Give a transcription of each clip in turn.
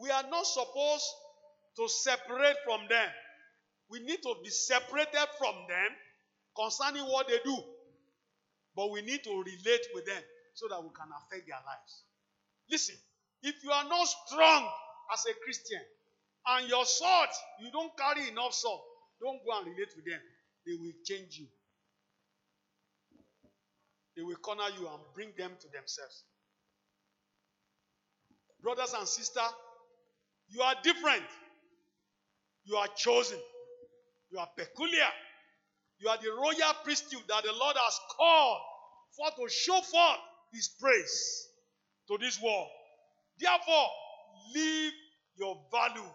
we are not supposed to separate from them. We need to be separated from them concerning what they do. But we need to relate with them so that we can affect their lives. Listen, if you are not strong as a Christian and your sword, you don't carry enough sword, don't go and relate with them. They will change you. They will corner you and bring them to themselves. Brothers and sisters, you are different. You are chosen. You are peculiar. You are the royal priesthood that the Lord has called for to show forth his praise to this world. Therefore, leave your value.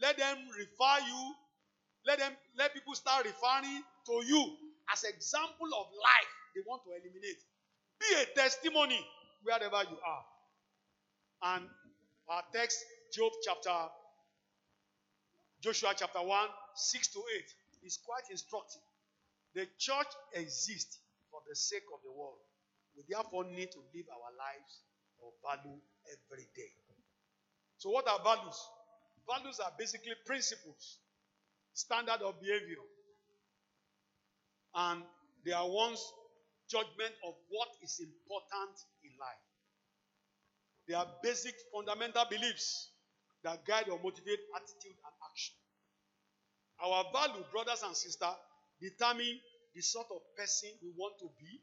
Let them refer you. Let them let people start referring to you as example of life they want to eliminate. Be a testimony wherever you are. And our text, Job chapter, Joshua chapter 1, 6 to 8, is quite instructive. The church exists for the sake of the world. We therefore need to live our lives of value every day. So, what are values? Values are basically principles, standard of behavior, and they are one's judgment of what is important in life. They are basic fundamental beliefs that guide or motivate attitude and action. Our value, brothers and sisters, determine the sort of person we want to be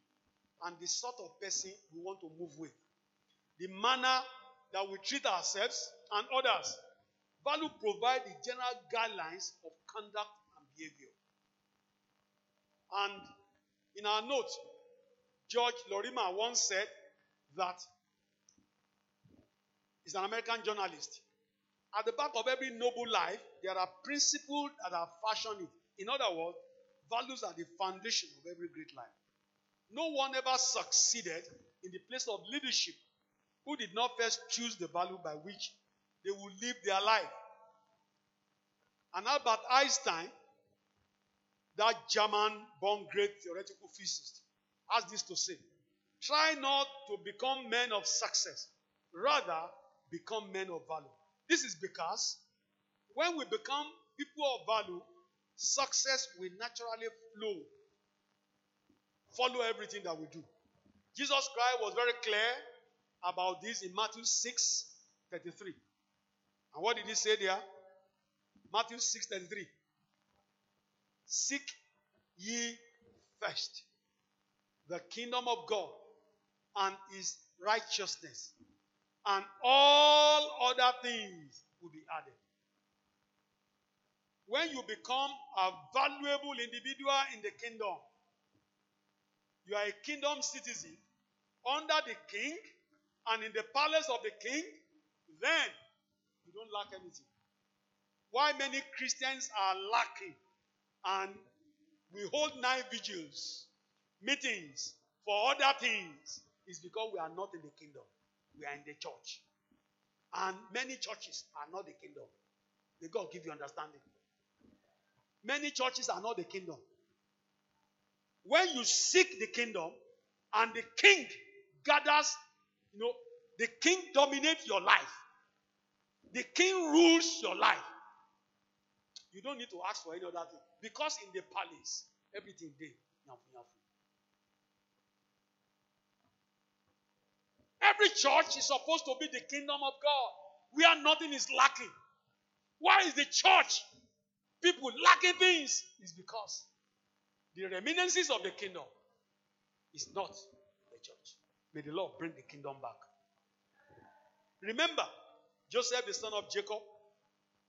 and the sort of person we want to move with. The manner that we treat ourselves and others. Value provide the general guidelines of conduct and behavior. And in our notes, George Lorimer once said that he's an American journalist. At the back of every noble life, there are principles that are fashioned it. In other words, values are the foundation of every great life. No one ever succeeded in the place of leadership who did not first choose the value by which they will live their life. And Albert Einstein, that German born great theoretical physicist, has this to say Try not to become men of success, rather, become men of value. This is because when we become people of value, success will naturally flow, follow everything that we do. Jesus Christ was very clear about this in Matthew 6 33. And what did he say there? Matthew 6 33. Seek ye first the kingdom of God and his righteousness, and all other things will be added. When you become a valuable individual in the kingdom, you are a kingdom citizen under the king and in the palace of the king, then you don't lack anything. Why many Christians are lacking and we hold nine vigils, meetings for other things is because we are not in the kingdom. We are in the church. And many churches are not the kingdom. May God give you understanding. Many churches are not the kingdom. When you seek the kingdom and the king gathers, you know, the king dominates your life. The king rules your life. You don't need to ask for any other thing. Because in the palace, everything there. Every church is supposed to be the kingdom of God We where nothing is lacking. Why is the church people lacking things? Is because the reminiscences of the kingdom is not the church. May the Lord bring the kingdom back. Remember, Joseph, the son of Jacob,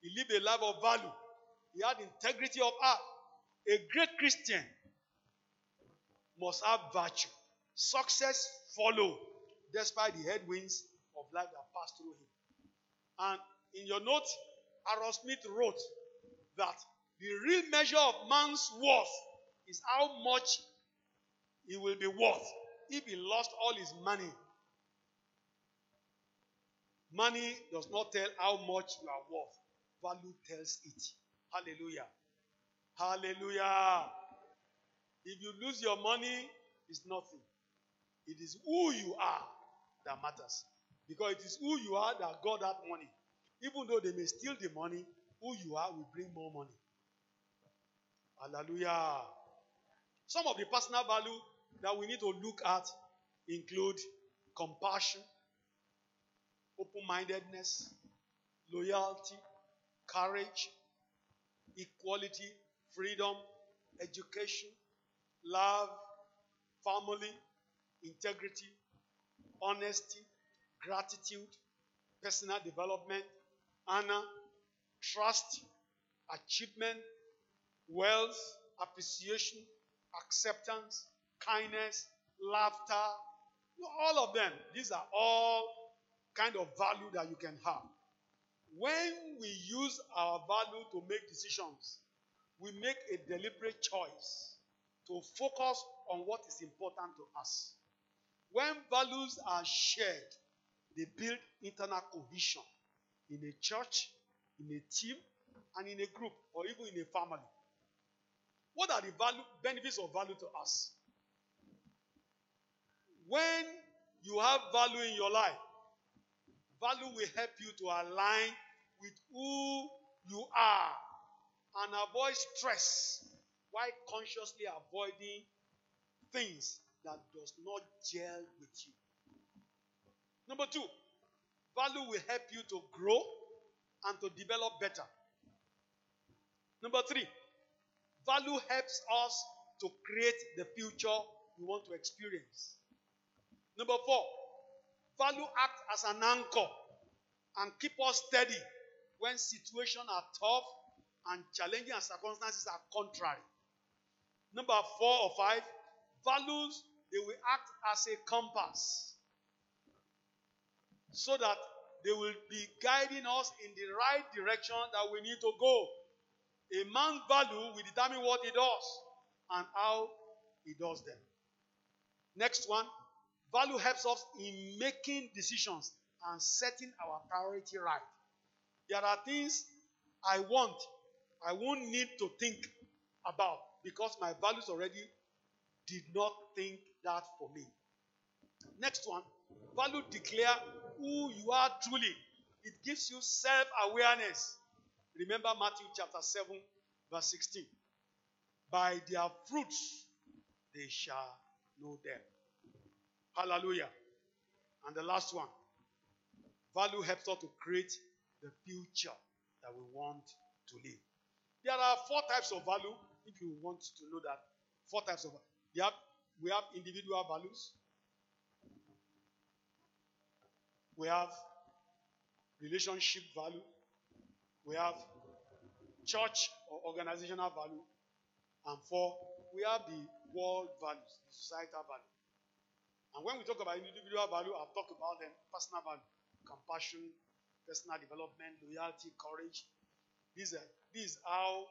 he lived a life of value. He had integrity of heart. A great Christian must have virtue. Success follow despite the headwinds of life that pass through him. And in your note, Aaron Smith wrote that the real measure of man's worth is how much he will be worth if he lost all his money. Money does not tell how much you are worth, value tells it. Hallelujah. Hallelujah. If you lose your money, it's nothing. It is who you are that matters. Because it is who you are that got that money. Even though they may steal the money, who you are will bring more money. Hallelujah. Some of the personal value that we need to look at include compassion, open mindedness, loyalty, courage, equality, freedom, education, love, family, integrity, honesty, gratitude, personal development, honor, trust, achievement, wealth, appreciation, acceptance, kindness, laughter, all of them. These are all kind of value that you can have. When we use our value to make decisions, we make a deliberate choice to focus on what is important to us. When values are shared, they build internal cohesion in a church, in a team, and in a group, or even in a family. What are the value, benefits of value to us? When you have value in your life, value will help you to align with who you are and avoid stress while consciously avoiding things that does not gel with you. Number two, value will help you to grow and to develop better. Number three, value helps us to create the future we want to experience. Number four, value acts as an anchor and keep us steady when situations are tough and challenging and circumstances are contrary. Number four or five, values they will act as a compass so that they will be guiding us in the right direction that we need to go. A man's value will determine what he does and how he does them. Next one value helps us in making decisions and setting our priority right. There are things I want, I won't need to think about because my values already did not think that for me. Next one, value declare who you are truly. It gives you self awareness. Remember Matthew chapter 7, verse 16. By their fruits they shall know them. Hallelujah. And the last one value helps us to create the future that we want to live. There are four types of value, if you want to know that. Four types of value. Have, we have individual values, we have relationship value, we have church or organizational value, and four, we have the world values, the societal value. And when we talk about individual value, I've talked about them. Personal value, compassion, personal development, loyalty, courage. These are, this is how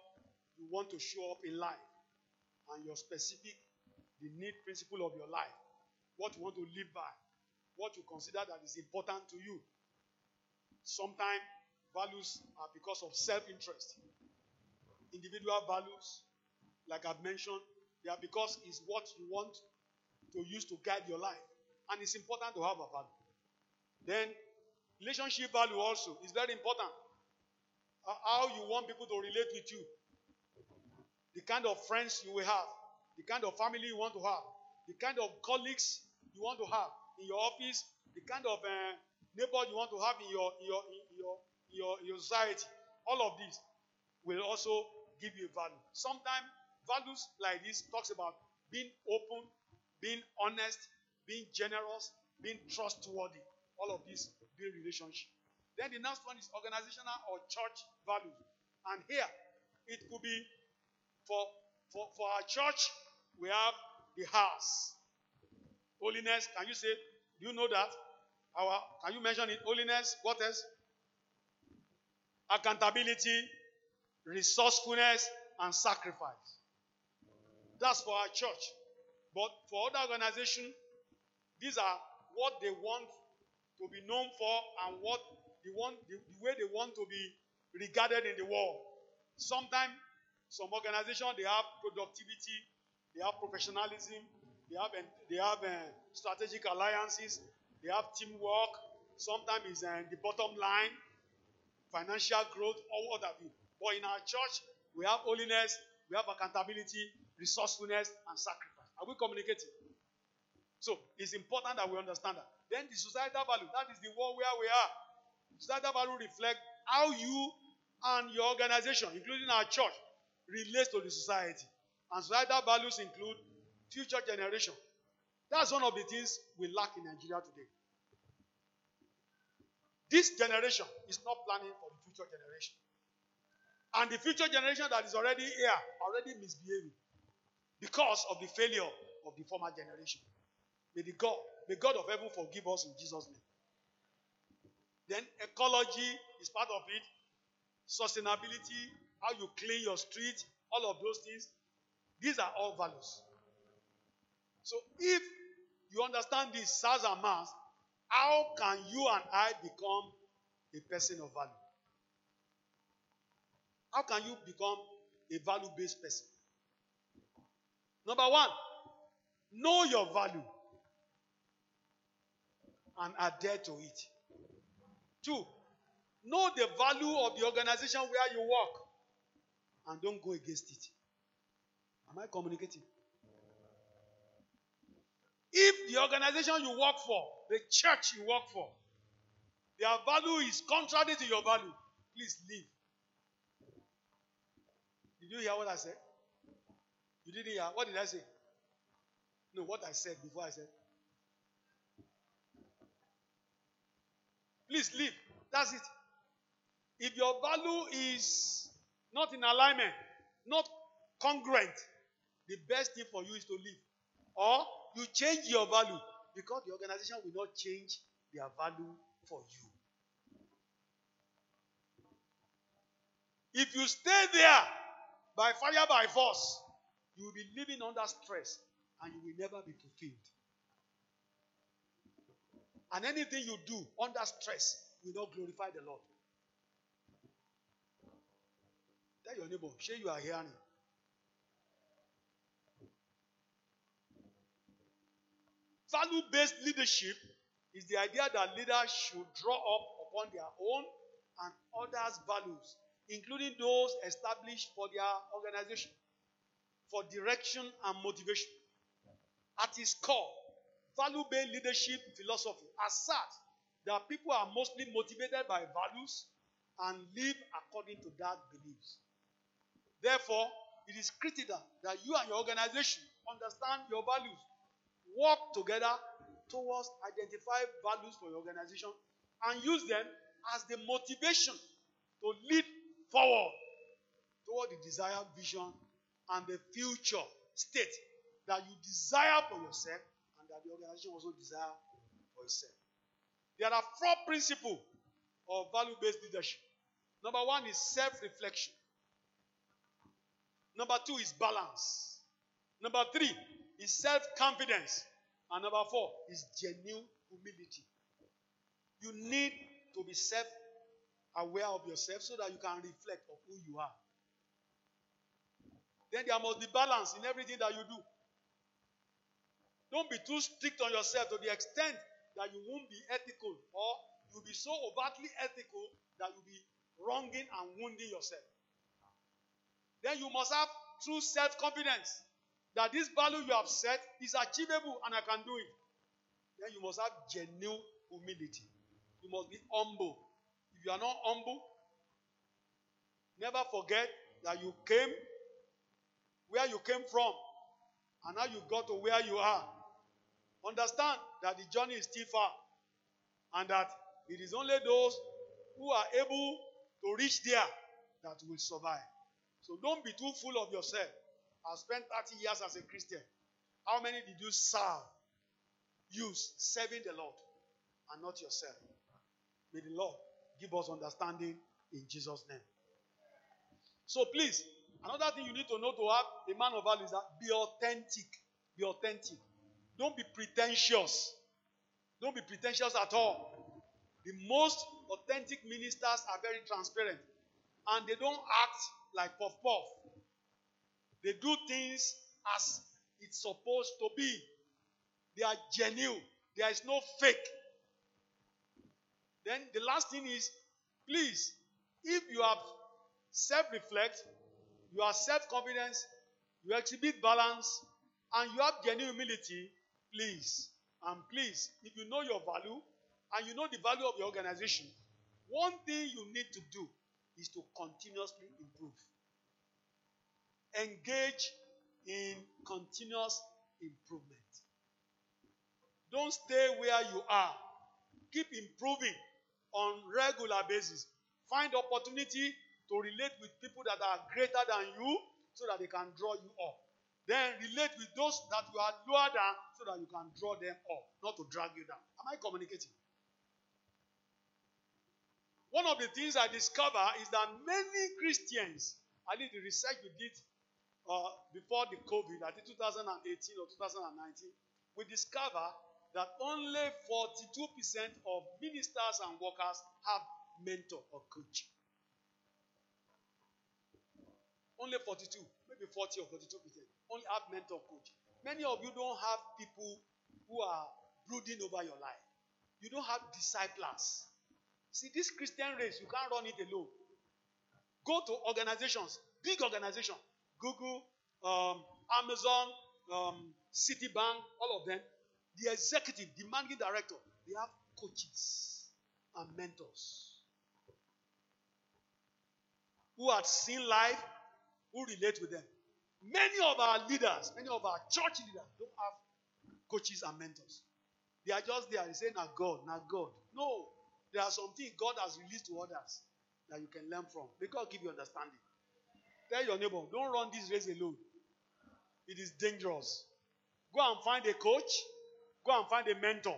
you want to show up in life. And your specific, the need principle of your life, what you want to live by, what you consider that is important to you. Sometimes values are because of self interest. Individual values, like I've mentioned, they are because it's what you want to use to guide your life. And it's important to have a value. Then, relationship value also is very important. How you want people to relate with you, the kind of friends you will have, the kind of family you want to have, the kind of colleagues you want to have in your office, the kind of uh, neighbor you want to have in your, your, your, your, your society. All of these will also give you value. Sometimes values like this talks about being open being honest, being generous, being trustworthy. All of these build relationship. Then the next one is organizational or church values. And here, it could be for, for, for our church, we have the house. Holiness, can you say, do you know that? Our, can you mention it? Holiness, what else? Accountability, resourcefulness, and sacrifice. That's for our church. But for other organizations, these are what they want to be known for and what they want, the, the way they want to be regarded in the world. Sometimes some organizations they have productivity, they have professionalism, they have they have uh, strategic alliances, they have teamwork. Sometimes it's uh, the bottom line. financial growth, or what have you. But in our church, we have holiness, we have accountability, resourcefulness, and sacrifice. Are we communicating? So it's important that we understand that. Then the societal value, that is the world where we are. Societal value reflect how you and your organization, including our church, relates to the society. And societal values include future generation. That's one of the things we lack in Nigeria today. This generation is not planning for the future generation. And the future generation that is already here, already misbehaving because of the failure of the former generation. May the God, may God of heaven forgive us in Jesus' name. Then ecology is part of it. Sustainability, how you clean your street, all of those things. These are all values. So if you understand this, SARS and MAS, how can you and I become a person of value? How can you become a value based person? Number one, know your value and adhere to it. Two, know the value of the organization where you work and don't go against it. Am I communicating? If the organization you work for, the church you work for, their value is contrary to your value, please leave. Did you hear what I said? You didn't hear? What did I say? No, what I said before I said. Please leave. That's it. If your value is not in alignment, not congruent, the best thing for you is to leave. Or you change your value because the organization will not change their value for you. If you stay there by fire, by force, you will be living under stress and you will never be fulfilled. And anything you do under stress will not glorify the Lord. Tell your neighbor, sure you are hearing. Value based leadership is the idea that leaders should draw up upon their own and others' values, including those established for their organization, for direction and motivation. At its core, value based leadership philosophy asserts that people are mostly motivated by values and live according to that beliefs. Therefore, it is critical that you and your organization understand your values work together towards identify values for your organization and use them as the motivation to lead forward toward the desired vision and the future state that you desire for yourself and that the organization also desire for itself. There are four principles of value-based leadership. Number one is self-reflection. Number two is balance. Number three is self confidence. And number four is genuine humility. You need to be self aware of yourself so that you can reflect of who you are. Then there must be balance in everything that you do. Don't be too strict on yourself to the extent that you won't be ethical or you'll be so overtly ethical that you'll be wronging and wounding yourself. Then you must have true self confidence that this value you have set is achievable and I can do it. Then you must have genuine humility. You must be humble. If you are not humble, never forget that you came where you came from and now you got to where you are. Understand that the journey is still far and that it is only those who are able to reach there that will survive. So don't be too full of yourself. I've spent 30 years as a Christian. How many did you serve? Use serving the Lord and not yourself. May the Lord give us understanding in Jesus' name. So please, another thing you need to know to have a man of value is that be authentic. Be authentic. Don't be pretentious. Don't be pretentious at all. The most authentic ministers are very transparent and they don't act like puff puff. They do things as it's supposed to be. They are genuine. There is no fake. Then the last thing is please If you have self reflect, you have self confidence, you exhibit balance, and you have genuine humility, please, and please, if you know your value and you know the value of your organization, one thing you need to do is to continuously improve. Engage in continuous improvement. Don't stay where you are. Keep improving on regular basis. Find opportunity to relate with people that are greater than you so that they can draw you up. Then relate with those that you are lower than so that you can draw them up, not to drag you down. Am I communicating? One of the things I discover is that many Christians, I did the research we did uh, before the COVID, I think 2018 or 2019, we discover that only 42% of ministers and workers have mentor or coach. Only 42, maybe 40 or 42 percent only have mentor coach. Many of you don't have people who are brooding over your life. You don't have disciples. See, this Christian race, you can't run it alone. Go to organizations, big organizations, Google, um, Amazon, um, Citibank, all of them. The executive, the managing director, they have coaches and mentors who have seen life, who relate with them. Many of our leaders, many of our church leaders don't have coaches and mentors. They are just there. They say, "Now God, now God." No, there are some things God has released to others that you can learn from. May God give you understanding. Tell your neighbor, don't run this race alone. It is dangerous. Go and find a coach. Go and find a mentor.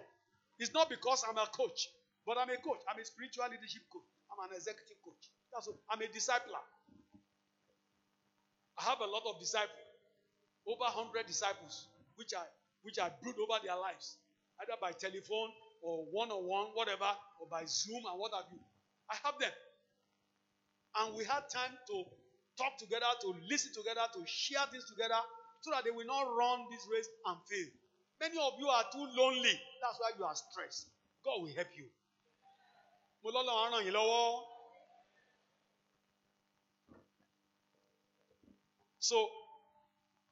It's not because I'm a coach, but I'm a coach. I'm a spiritual leadership coach. I'm an executive coach. That's what, I'm a discipler. I have a lot of disciples, over 100 disciples, which I which I brood over their lives, either by telephone or one on one, whatever, or by Zoom and what have you. I have them. And we had time to talk together, to listen together, to share things together, so that they will not run this race and fail. Many of you are too lonely. That's why you are stressed. God will help you. So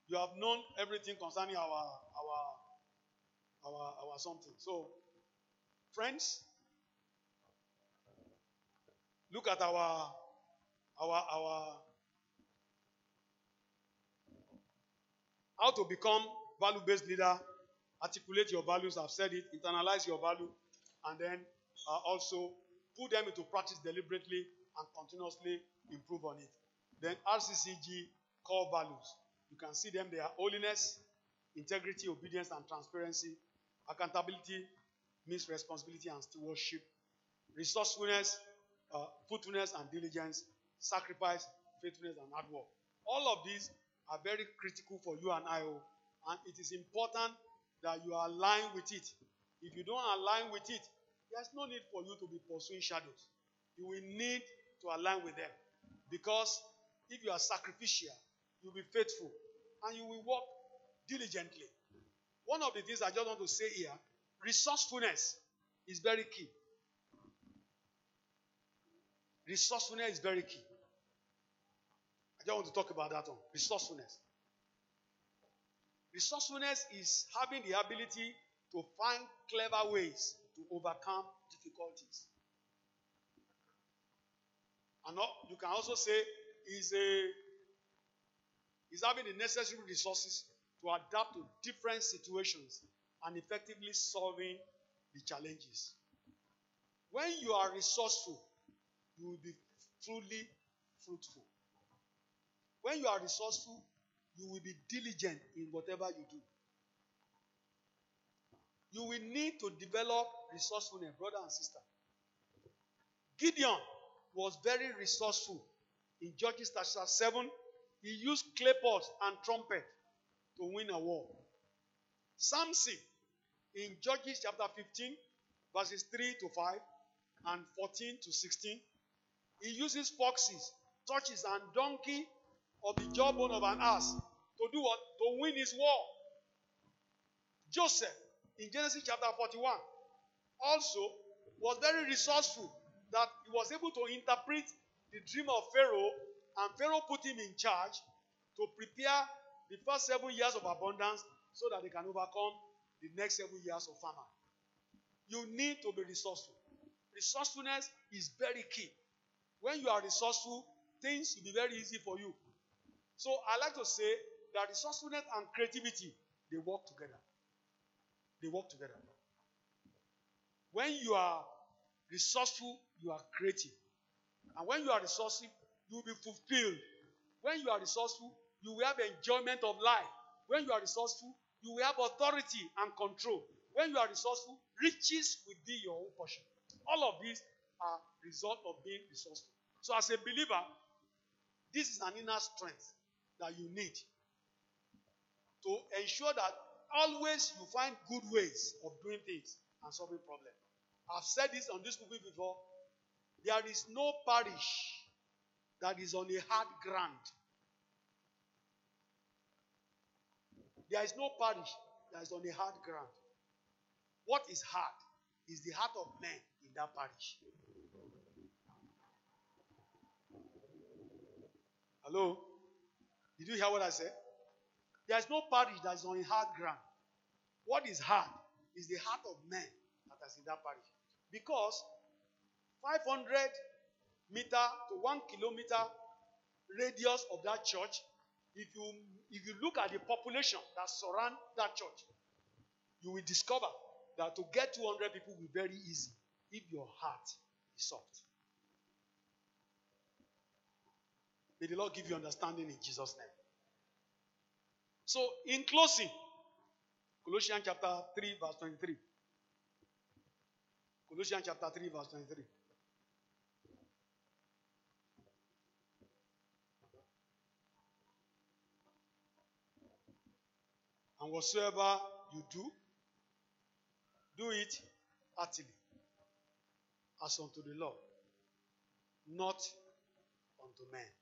you have known everything concerning our our our our something. So friends, look at our our our how to become value-based leader articulate your values i've said it internalize your value and then uh, also put them into practice deliberately and continuously improve on it then rccg core values. You can see them. They are holiness, integrity, obedience, and transparency. Accountability means responsibility and stewardship. Resourcefulness, uh, fruitfulness, and diligence. Sacrifice, faithfulness, and hard work. All of these are very critical for you and I. Oh. And it is important that you align with it. If you don't align with it, there's no need for you to be pursuing shadows. You will need to align with them. Because if you are sacrificial, You'll be faithful and you will work diligently. One of the things I just want to say here resourcefulness is very key. Resourcefulness is very key. I just want to talk about that one. Resourcefulness. Resourcefulness is having the ability to find clever ways to overcome difficulties. And you can also say is a is having the necessary resources to adapt to different situations and effectively solving the challenges. When you are resourceful, you will be truly fruitful. When you are resourceful, you will be diligent in whatever you do. You will need to develop resourcefulness, brother and sister. Gideon was very resourceful in Judges chapter 7, he used clay pots and trumpet to win a war. Samson, in Judges chapter 15, verses 3 to 5 and 14 to 16, he uses foxes, torches, and donkey of the jawbone of an ass to do what? To win his war. Joseph, in Genesis chapter 41, also was very resourceful that he was able to interpret the dream of Pharaoh, and Pharaoh put him in charge to prepare the first seven years of abundance so that they can overcome the next seven years of famine. You need to be resourceful. Resourcefulness is very key. When you are resourceful, things will be very easy for you. So I like to say that resourcefulness and creativity they work together. They work together. When you are resourceful, you are creative. And when you are resourceful, you will be fulfilled. When you are resourceful, you will have enjoyment of life. When you are resourceful, you will have authority and control. When you are resourceful, riches will be your own portion. All of these are result of being resourceful. So as a believer, this is an inner strength that you need to ensure that always you find good ways of doing things and solving problems. I've said this on this movie before. There is no parish that is on a hard ground. There is no parish that is on a hard ground. What is hard is the heart of men in that parish. Hello? Did you hear what I said? There is no parish that is on hard ground. What is hard is the heart of men that is in that parish. Because 500 meter to one kilometer radius of that church, if you if you look at the population that surround that church, you will discover that to get 200 people will be very easy if your heart is soft. May the Lord give you understanding in Jesus' name. So, in closing, Colossians chapter 3, verse 23. Colossians chapter 3, verse 23. And whatsoever you do, do it heartily, as unto the Lord, not unto men.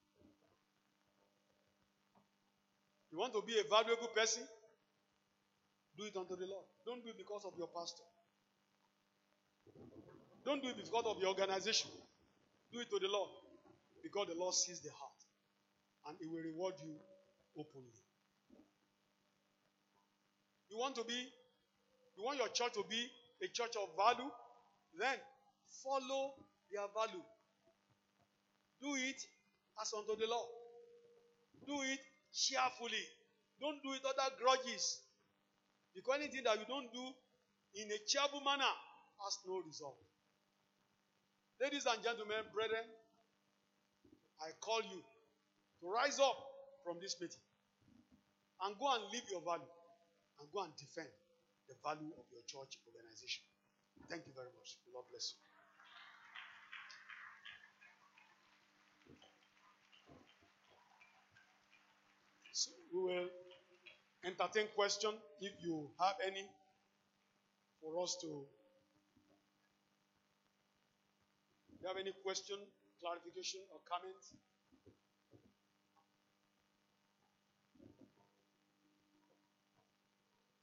You want to be a valuable person? Do it unto the Lord. Don't do it because of your pastor. Don't do it because of your organization. Do it to the Lord. Because the Lord sees the heart. And He will reward you openly. You want to be, you want your church to be a church of value? Then follow their value. Do it as unto the Lord. Do it cheerfully. Don't do it under grudges. Because anything that you don't do in a cheerful manner has no result. Ladies and gentlemen, brethren, I call you to rise up from this meeting and go and live your value and go and defend the value of your church organization. Thank you very much. The Lord bless you. So we will entertain question if you have any for us to you have any question clarification or comment?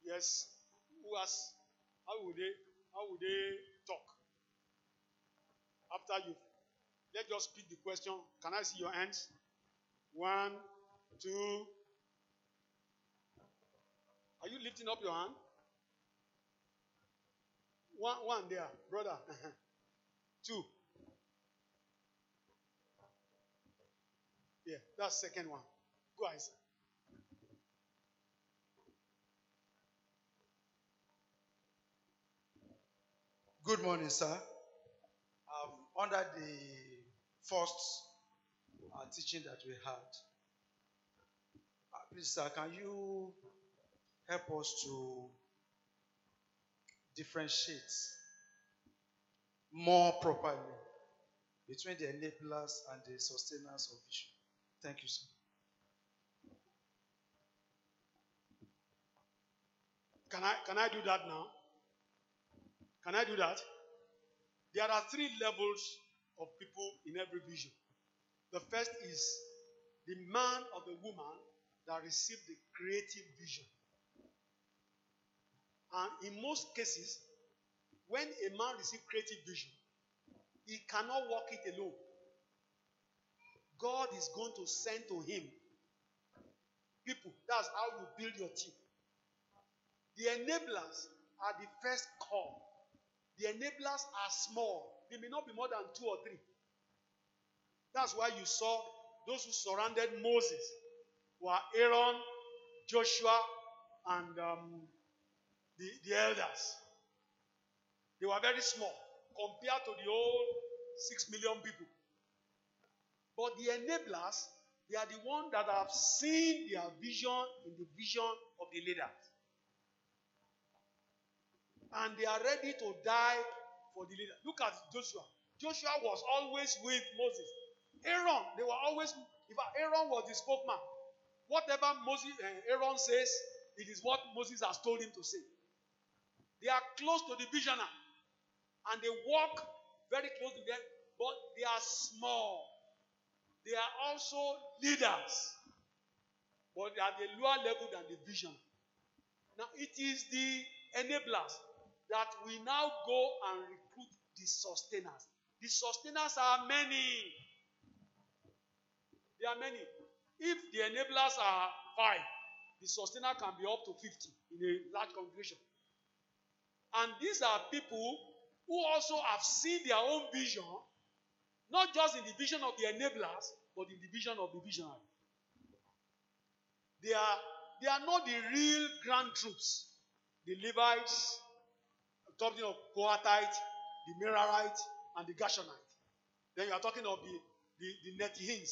Yes. Who has how would they how would they talk? After you let's just speak the question. Can i see your hands? One two are you lifting up your hand? One, one there, brother. Two. Yeah, that's second one. Go ahead. Good morning, sir. Um, under the first uh, teaching that we had, uh, please, sir, can you help us to differentiate more properly between the enablers and the sustainers of vision. Thank you, sir. Can I can I do that now? Can I do that? There are three levels of people in every vision. The first is the man or the woman that received the creative vision. And in most cases, when a man receives creative vision, he cannot work it alone. God is going to send to him people. That's how you build your team. The enablers are the first call. The enablers are small. They may not be more than two or three. That's why you saw those who surrounded Moses were Aaron, Joshua, and um, the, the elders. They were very small compared to the whole six million people. But the enablers, they are the ones that have seen their vision in the vision of the leaders. And they are ready to die for the leader. Look at Joshua. Joshua was always with Moses. Aaron, they were always, if Aaron was the spokesman, whatever Moses, uh, Aaron says, it is what Moses has told him to say. They are close to the visioner and they walk very close to them, but they are small. They are also leaders, but they are the lower level than the vision. Now, it is the enablers that we now go and recruit the sustainers. The sustainers are many. There are many. If the enablers are five, the sustainer can be up to 50 in a large congregation. And these are people who also have seen their own vision, not just in the vision of the enablers, but in the vision of the visionary. They are, they are not the real grand troops. The Levites, talking of Kohathite, the Merarite, and the Gershonite. Then you are talking of the, the, the Nethians,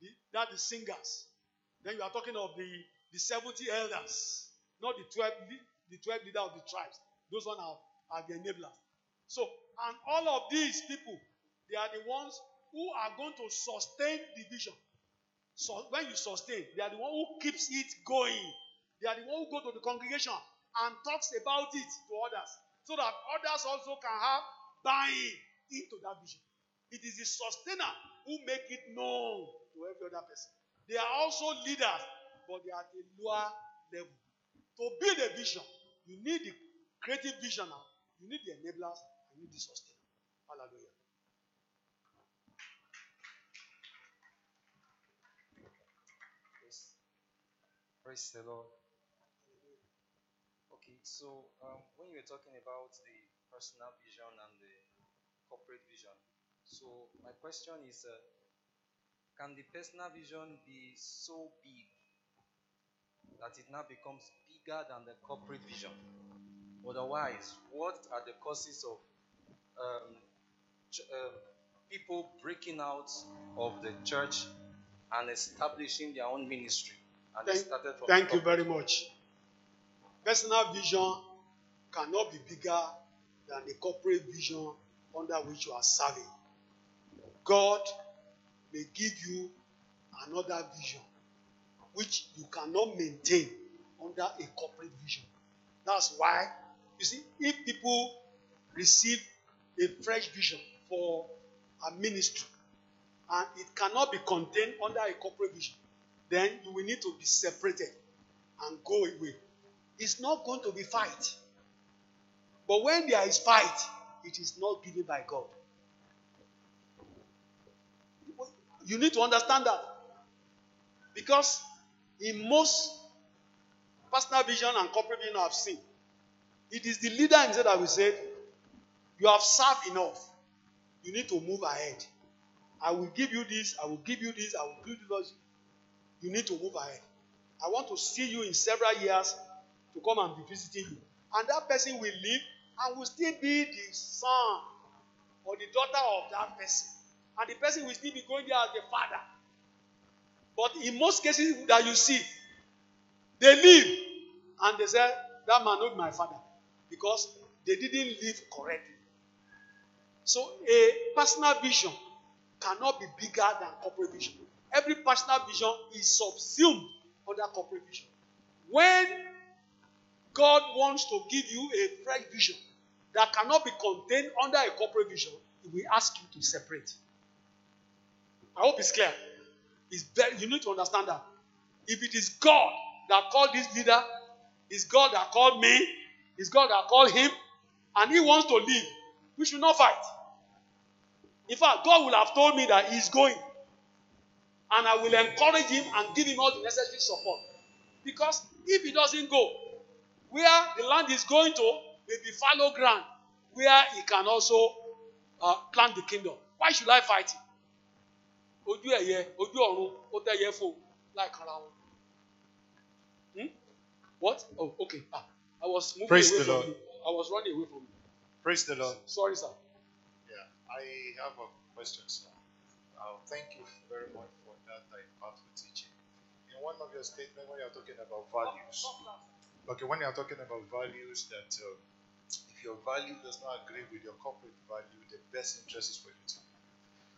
the, that the singers. Then you are talking of the, the 70 elders, not the 12, the 12 leaders of the tribes. Those ones are, are the enablers. So, and all of these people, they are the ones who are going to sustain the vision. So when you sustain, they are the one who keeps it going. They are the one who go to the congregation and talks about it to others, so that others also can have buying into that vision. It is the sustainer who make it known to every other person. They are also leaders, but they are at a lower level. To build a vision, you need the creative visioner, you need the enablers, and you need the sustainer. Hallelujah. Praise, praise the Lord. Okay, so um, when you were talking about the personal vision and the corporate vision, so my question is, uh, can the personal vision be so big that it now becomes bigger than the corporate vision? Otherwise, what are the causes of um, um, people breaking out of the church and establishing their own ministry? And Thank, started from thank you very much. Personal vision cannot be bigger than the corporate vision under which you are serving. God may give you another vision which you cannot maintain under a corporate vision. That's why, you see, if people receive a fresh vision for a ministry and it cannot be contained under a corporate vision, then you will need to be separated and go away. It's not going to be fight. But when there is fight, it is not given by God. You need to understand that. Because in most personal vision and corporate vision I've seen, it is the leader himself that will say, You have served enough. You need to move ahead. I will give you this, I will give you this, I will give you this. You need to move ahead. I want to see you in several years to come and be visiting you. And that person will live and will still be the son or the daughter of that person. And the person will still be going there as the father. But in most cases that you see, they live and they say, That man not my father. Because they didn't live correctly. So a personal vision cannot be bigger than corporate vision. Every personal vision is subsumed under corporate vision. When God wants to give you a fresh vision that cannot be contained under a corporate vision, He will ask you to separate. I hope it's clear. It's very, you need to understand that. If it is God that called this leader, it's God that called me, it's God that called him, and he wants to leave, we should not fight. In fact, God will have told me that he's going. And I will encourage him and give him all the necessary support. Because if he doesn't go, where the land is going to may be fallow ground, where he can also uh, plant the kingdom. Why should I fight him? Ojú ẹ̀yẹ, ojú ọ̀run, ó tẹ́yẹ fò láìkanra wọn. Hmm? What? Oh, okay. Ah, I was moving Praise away the from Lord. you. I was running away from you. Praise the Lord. Sorry, sir. Yeah, I have a question, sir. Uh, thank you very much for that impactful teaching. In one of your statements, when you're talking about values, okay, when you're talking about values, that uh, if your value does not agree with your corporate value, the best interest is for you to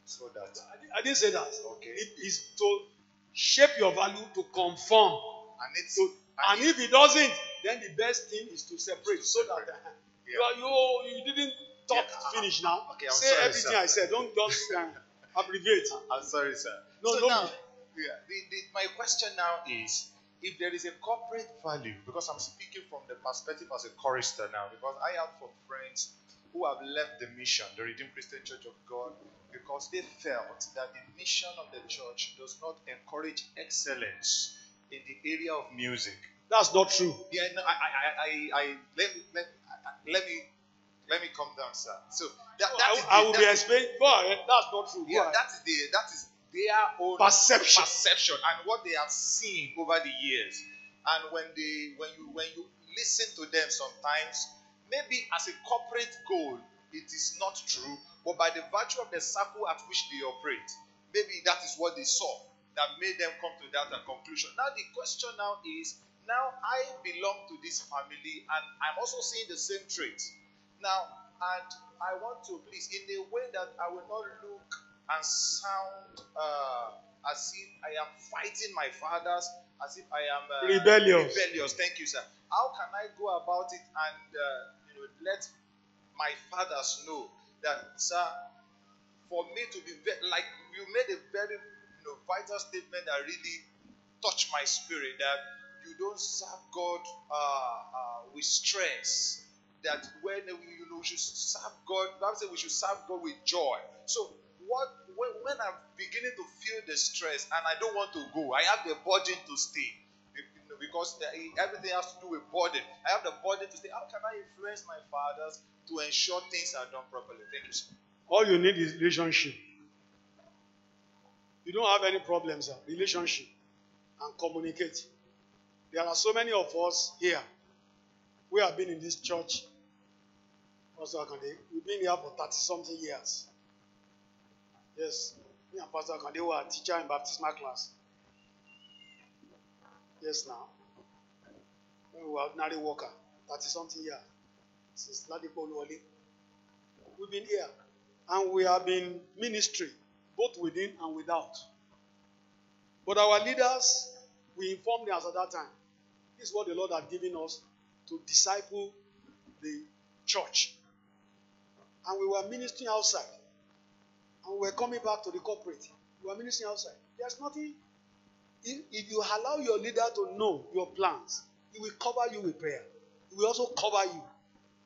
so that I didn't- I didn't say that. okay, It is to shape your value to conform. and it's So, and if it doesn't, then the best thing is to separate so that uh, you, are, you you didn't talk Yeah, finish now. okay, I'm Say sorry, everything sir. I said. Don't just uh, abbreviate. I'm sorry, sir. No, so no. now, yeah, the, the, my question now is if there is a corporate value, because I'm speaking from the perspective as a chorister now, because I have some friends who have left the mission, the Redeemed Christian Church of God, because they felt that the mission of the church does not encourage excellence in the area of music. That's not true. Yeah, no, I, I, I, I, let me, let, let me, let me come down, sir. So that, that I, is I the- will that be explaining. Go ahead. That's not true. Go yeah, ahead. that is the that is their own Perception. perception and what they have seen over the years. And when they when you when you listen to them sometimes, maybe as a corporate goal, it is not true, but by the virtue of the circle at which they operate, maybe that is what they saw that made them come to that uh, conclusion. Now the question now is now I belong to this family and I'm also seeing the same traits. Now, and I want to please, in a way that I will not look and sound uh, as if I am fighting my fathers, as if I am uh, Rebellious. Rebellious. Thank you, sir. How can I go about it and uh, you know let my fathers know that, sir, for me to be ve- like you made a very you know vital statement that really touched my spirit that you don't serve God uh, uh, with stress. That when you know we should serve God, Bible says we should serve God with joy. So what when, when I'm beginning to feel the stress and I don't want to go, I have the burden to stay. Because everything has to do with burden. I have the burden to stay. How can I influence my fathers to ensure things are done properly? Thank you, sir. All you need is relationship. You don't have any problems, sir. Relationship and communicate. There are so many of us here. We have been in this church. Pastor Akande, we've been here for 30 something years. Yes, me and Pastor Akande were a teacher in baptismal class. Yes, now. We were ordinary worker, 30 something years. Since Ladipo Oluwole. We've been here. And we have been ministry, both within and without. But our leaders, we informed them as at that time. This is what the Lord had given us to disciple the church. And we were ministering outside. And we were coming back to the corporate. We were ministering outside. There's nothing. If, if you allow your leader to know your plans, he will cover you with prayer. He will also cover you.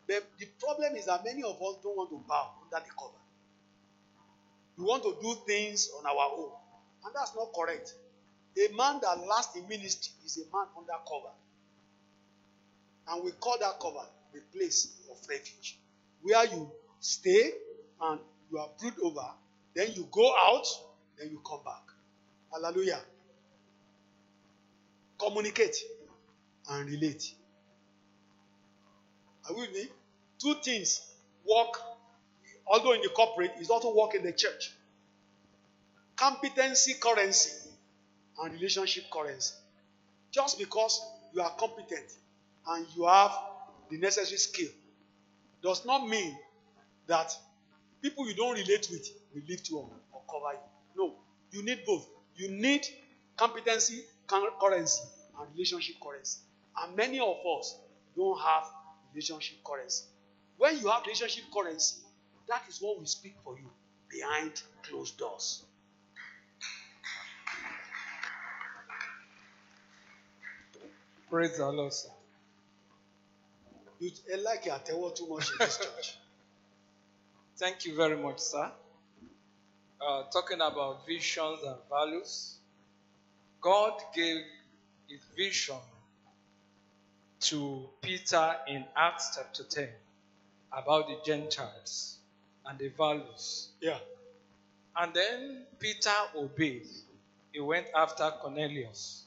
But the problem is that many of us don't want to bow under the cover. We want to do things on our own. And that's not correct. A man that lasts in ministry is a man under cover. And we call that cover the place of refuge. Where you stay and you are brood over, then you go out, then you come back. Hallelujah. Communicate and relate. Are we with me? Two things work, although in the corporate, is also work in the church. Competency currency and relationship currency. Just because you are competent and you have the necessary skill does not mean that people you don't relate with will lift you up or cover you. No, you need both. You need competency currency and relationship currency. And many of us don't have relationship currency. When you have relationship currency, that is what we speak for you behind closed doors. Praise the Lord, sir. You like your tell too much in this church. Thank you very much, sir. uh, talking about visions and values. God gave his vision to Peter in Acts chapter 10 about the Gentiles and the values. Yeah. And then Peter obeyed. He went after Cornelius.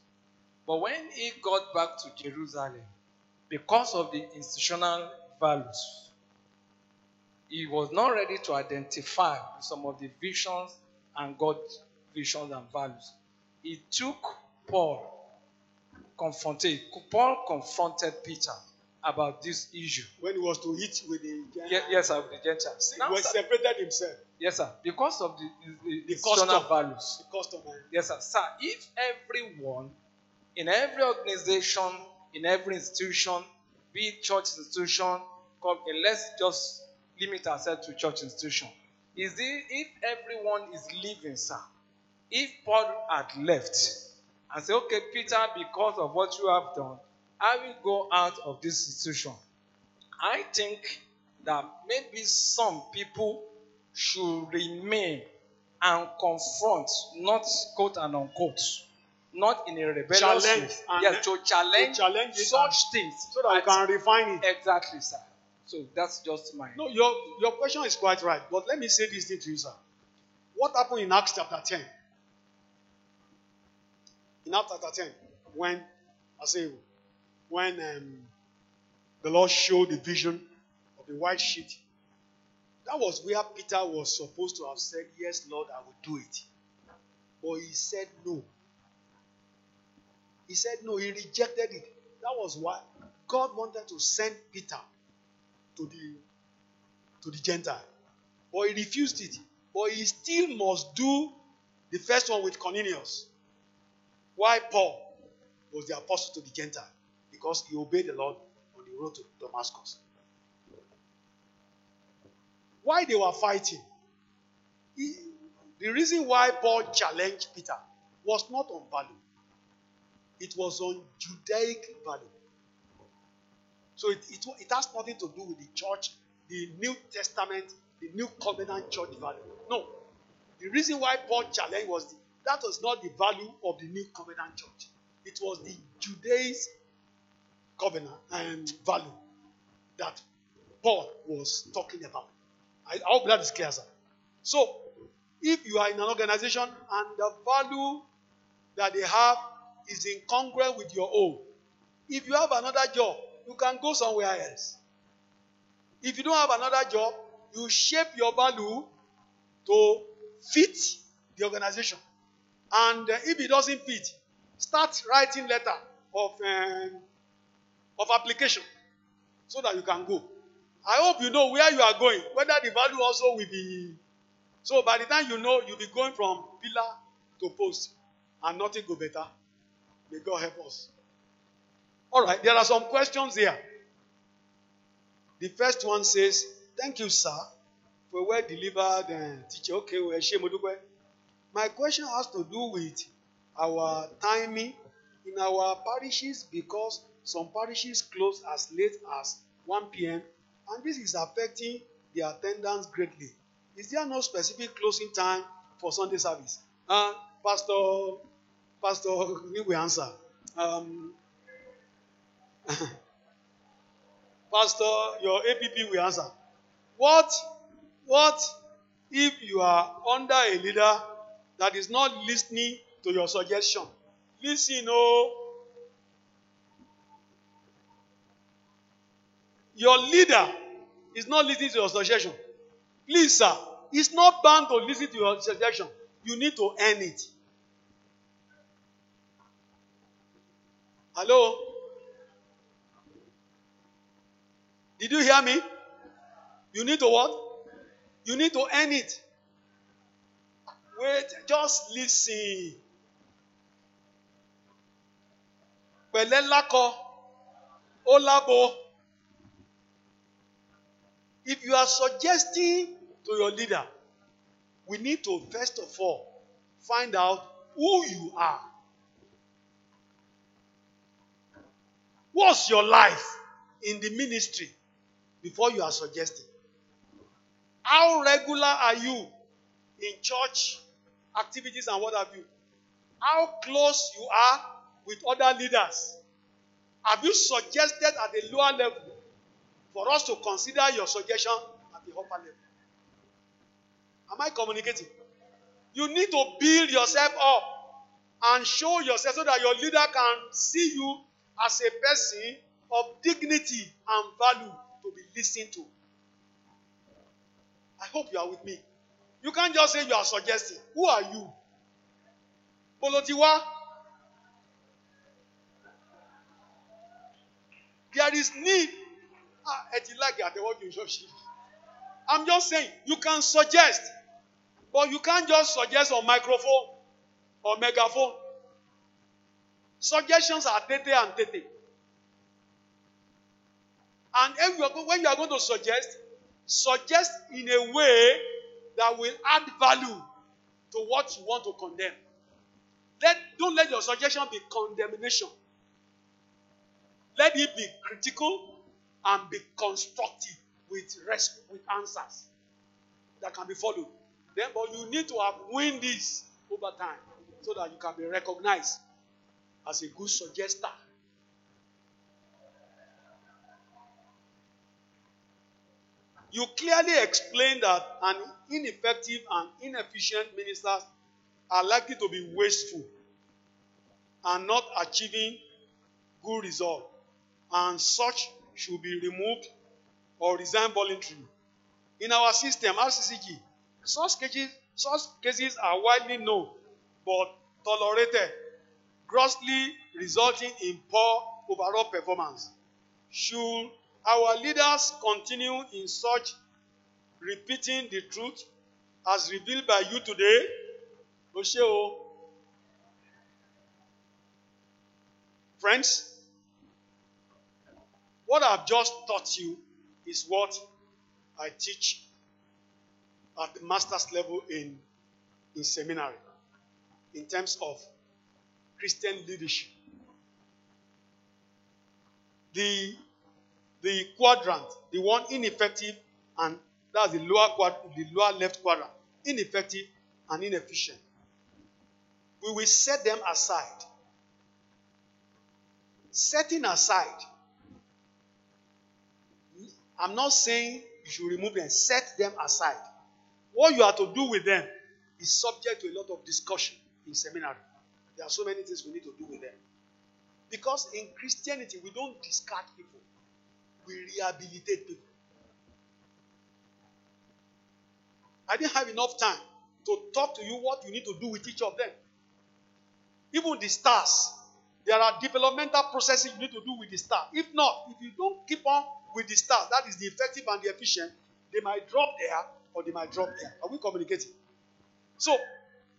But when he got back to Jerusalem, because of the institutional values, he was not ready to identify some of the visions and God's visions and values. He took Paul, confronted, Paul confronted Peter about this issue. When he was to eat with the Ye- yes, sir, with the Gentiles. he Now, was sir- separated himself. yes, sir. Because of the, the, the custom. values. The customer. Yes, sir. Sir, if everyone in every organization, in every institution, be it church institution, come, and let's just limit ourselves to church institution. Is it if everyone is leaving, sir? If Paul had left and say, okay, Peter, because of what you have done, I will go out of this institution. I think that maybe some people should remain and confront, not quote and unquote, not in a rebellious Challenge way. and- Yes, to challenge, to challenge such things. So that we can refine it. Exactly, sir. So that's just my. No, your, your question is quite right. But let me say this thing to you, sir. What happened in Acts chapter 10? In Acts chapter 10, when I say when um, the Lord showed the vision of the white sheet, that was where Peter was supposed to have said, Yes, Lord, I will do it. But he said no. He said no, he rejected it. That was why God wanted to send Peter to the to the Gentile. But he refused it. But he still must do the first one with Cornelius. Why Paul was the apostle to the Gentile? Because he obeyed the Lord on the road to Damascus. Why they were fighting? He- the reason why Paul challenged Peter was not on value, it was on Judaic value. So it, it, it has nothing to do with the church, the New Testament, the New Covenant church value. No. The reason why Paul challenged was the, that was not the value of the New Covenant church. It was the Judaism covenant and value that Paul was talking about. I, hope that is clear, sir. So, if you are in an organization and the value that they have is incongruent with your own, if you have another job, you can go somewhere else. If you don't have another job, you shape your value to fit the organization. And uh, if it doesn't fit, start writing letter of um, of application so that you can go. I hope you know where you are going, whether the value also will be. So by the time you know, you'll be going from pillar to post, and nothing go better. May God help us. All right, there are some questions here. The first one says, Thank you, sir, for well delivered uh, teacher. Okay, well, dúpẹ́. My question has to do with our timing in our parishes because some parishes close as late as 1 p.m. and this is affecting the attendance greatly. Is there no specific closing time for Sunday service? Uh, Pastor, Pastor, we will answer. Um, Pastor, your APP will answer. What, what if you are under a leader that is not listening to your suggestion? Listen, oh. Your leader is not listening to your suggestion. Please, sir, he's not bound to listen to your suggestion. You need to earn it. Hello? Did you hear me? You need to what? You need to earn it. Wait, just listen. Pẹ̀lẹ́ ó. If you are suggesting to your leader, we need to first of all find out who you are. What's your life in the ministry before you are suggesting? How regular are you in church activities and what have you, how close you are with other leaders. Have you suggested at a lower level for us to consider your suggestion at the upper level? Am I communicating? You need to build yourself up and show yourself so that your leader can see you as a person of dignity and value to be listened to. I hope you are with me. You can't just say you are suggesting. Who are you? Bolotiwa. There is need. Ah, I'm just saying, you can suggest, but you can't just suggest on microphone or megaphone. Suggestions are tete and tete. And when you are going to suggest, suggest in a way that will add value to what you want to condemn. Let, don't let your suggestion be condemnation. Let it be critical and be constructive with rest, with answers that can be followed. Then, but you need to have win this over time so that you can be recognized as a good suggester. You clearly explain that an ineffective and inefficient ministers are likely to be wasteful and not achieving good results, and such should be removed or resign voluntarily. In our system, RCCG, such cases, such cases are widely known but tolerated, grossly resulting in poor overall performance. Should our leaders continue in such repeating the truth as revealed by you today? O Friends, what I've just taught you is what I teach at the master's level in, in seminary in terms of Christian leadership. The, the quadrant, the one ineffective, and that's the lower quad, the lower left quadrant, ineffective and inefficient. We will set them aside. Setting aside. I'm not saying you should remove them, set them aside. What you are to do with them is subject to a lot of discussion in seminary. There are so many things we need to do with them. Because in Christianity, we don't discard people, we rehabilitate people. I didn't have enough time to talk to you what you need to do with each of them. Even the stars, there are developmental processes you need to do with the star. If not, if you don't keep on with the stars, that is the effective and the efficient, they might drop there or they might drop there. Are we communicating? So,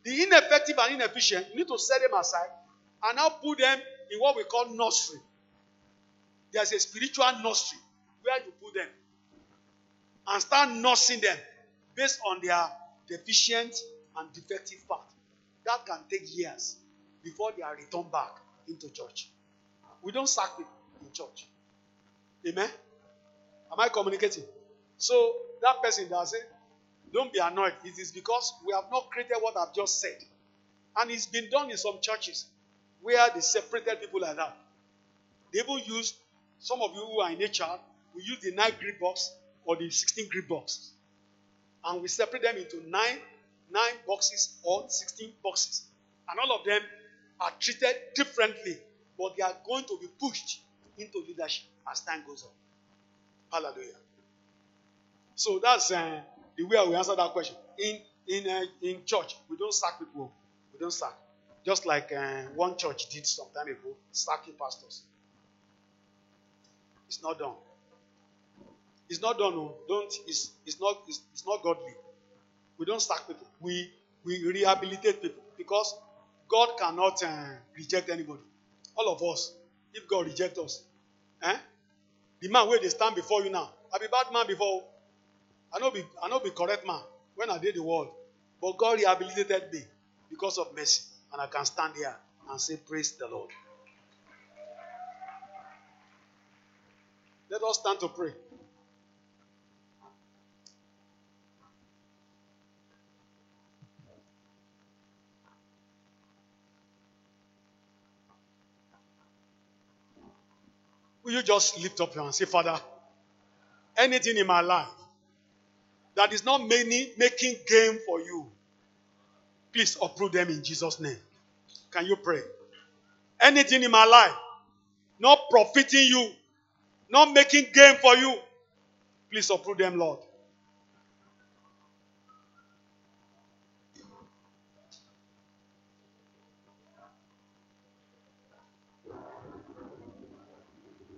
the ineffective and inefficient, you need to set them aside and now put them in what we call nursery. There's a spiritual nursery where you put them and start nursing them based on their deficient and defective part. That can take years before they are returned back into church. We don't sack people in church. Amen? Am I communicating? So that person does it. Don't be annoyed. It is because we have not created what I've just said. And it's been done in some churches where they separated people like that. They even use, some of you who are in HR, we use the 9 grid box or the 16 grid box. And we separate them into 9, 9 boxes or 16 boxes. And all of them are treated differently, but they are going to be pushed into leadership as time goes on. Hallelujah. So that's uh, the way will answer that question. In in uh, in church, we don't sack people. We don't sack. Just like uh, one church did some time ago, sacking pastors. It's not done. It's not done. No. Don't. It's, it's not. It's, it's not godly. We don't sack people. We we rehabilitate people because God cannot uh, reject anybody. All of us. If God reject us, eh? The man where they stand before you now. I be bad man before. I know be I know be correct man when I did the world. But God rehabilitated me because of mercy. And I can stand here and say, Praise the Lord. Let us stand to pray. Will you just lift up your hand and say, Father, anything in my life that is not many, making gain for you, please uproot them in Jesus' name. Can you pray? Anything in my life not profiting you, not making gain for you, please uproot them, Lord.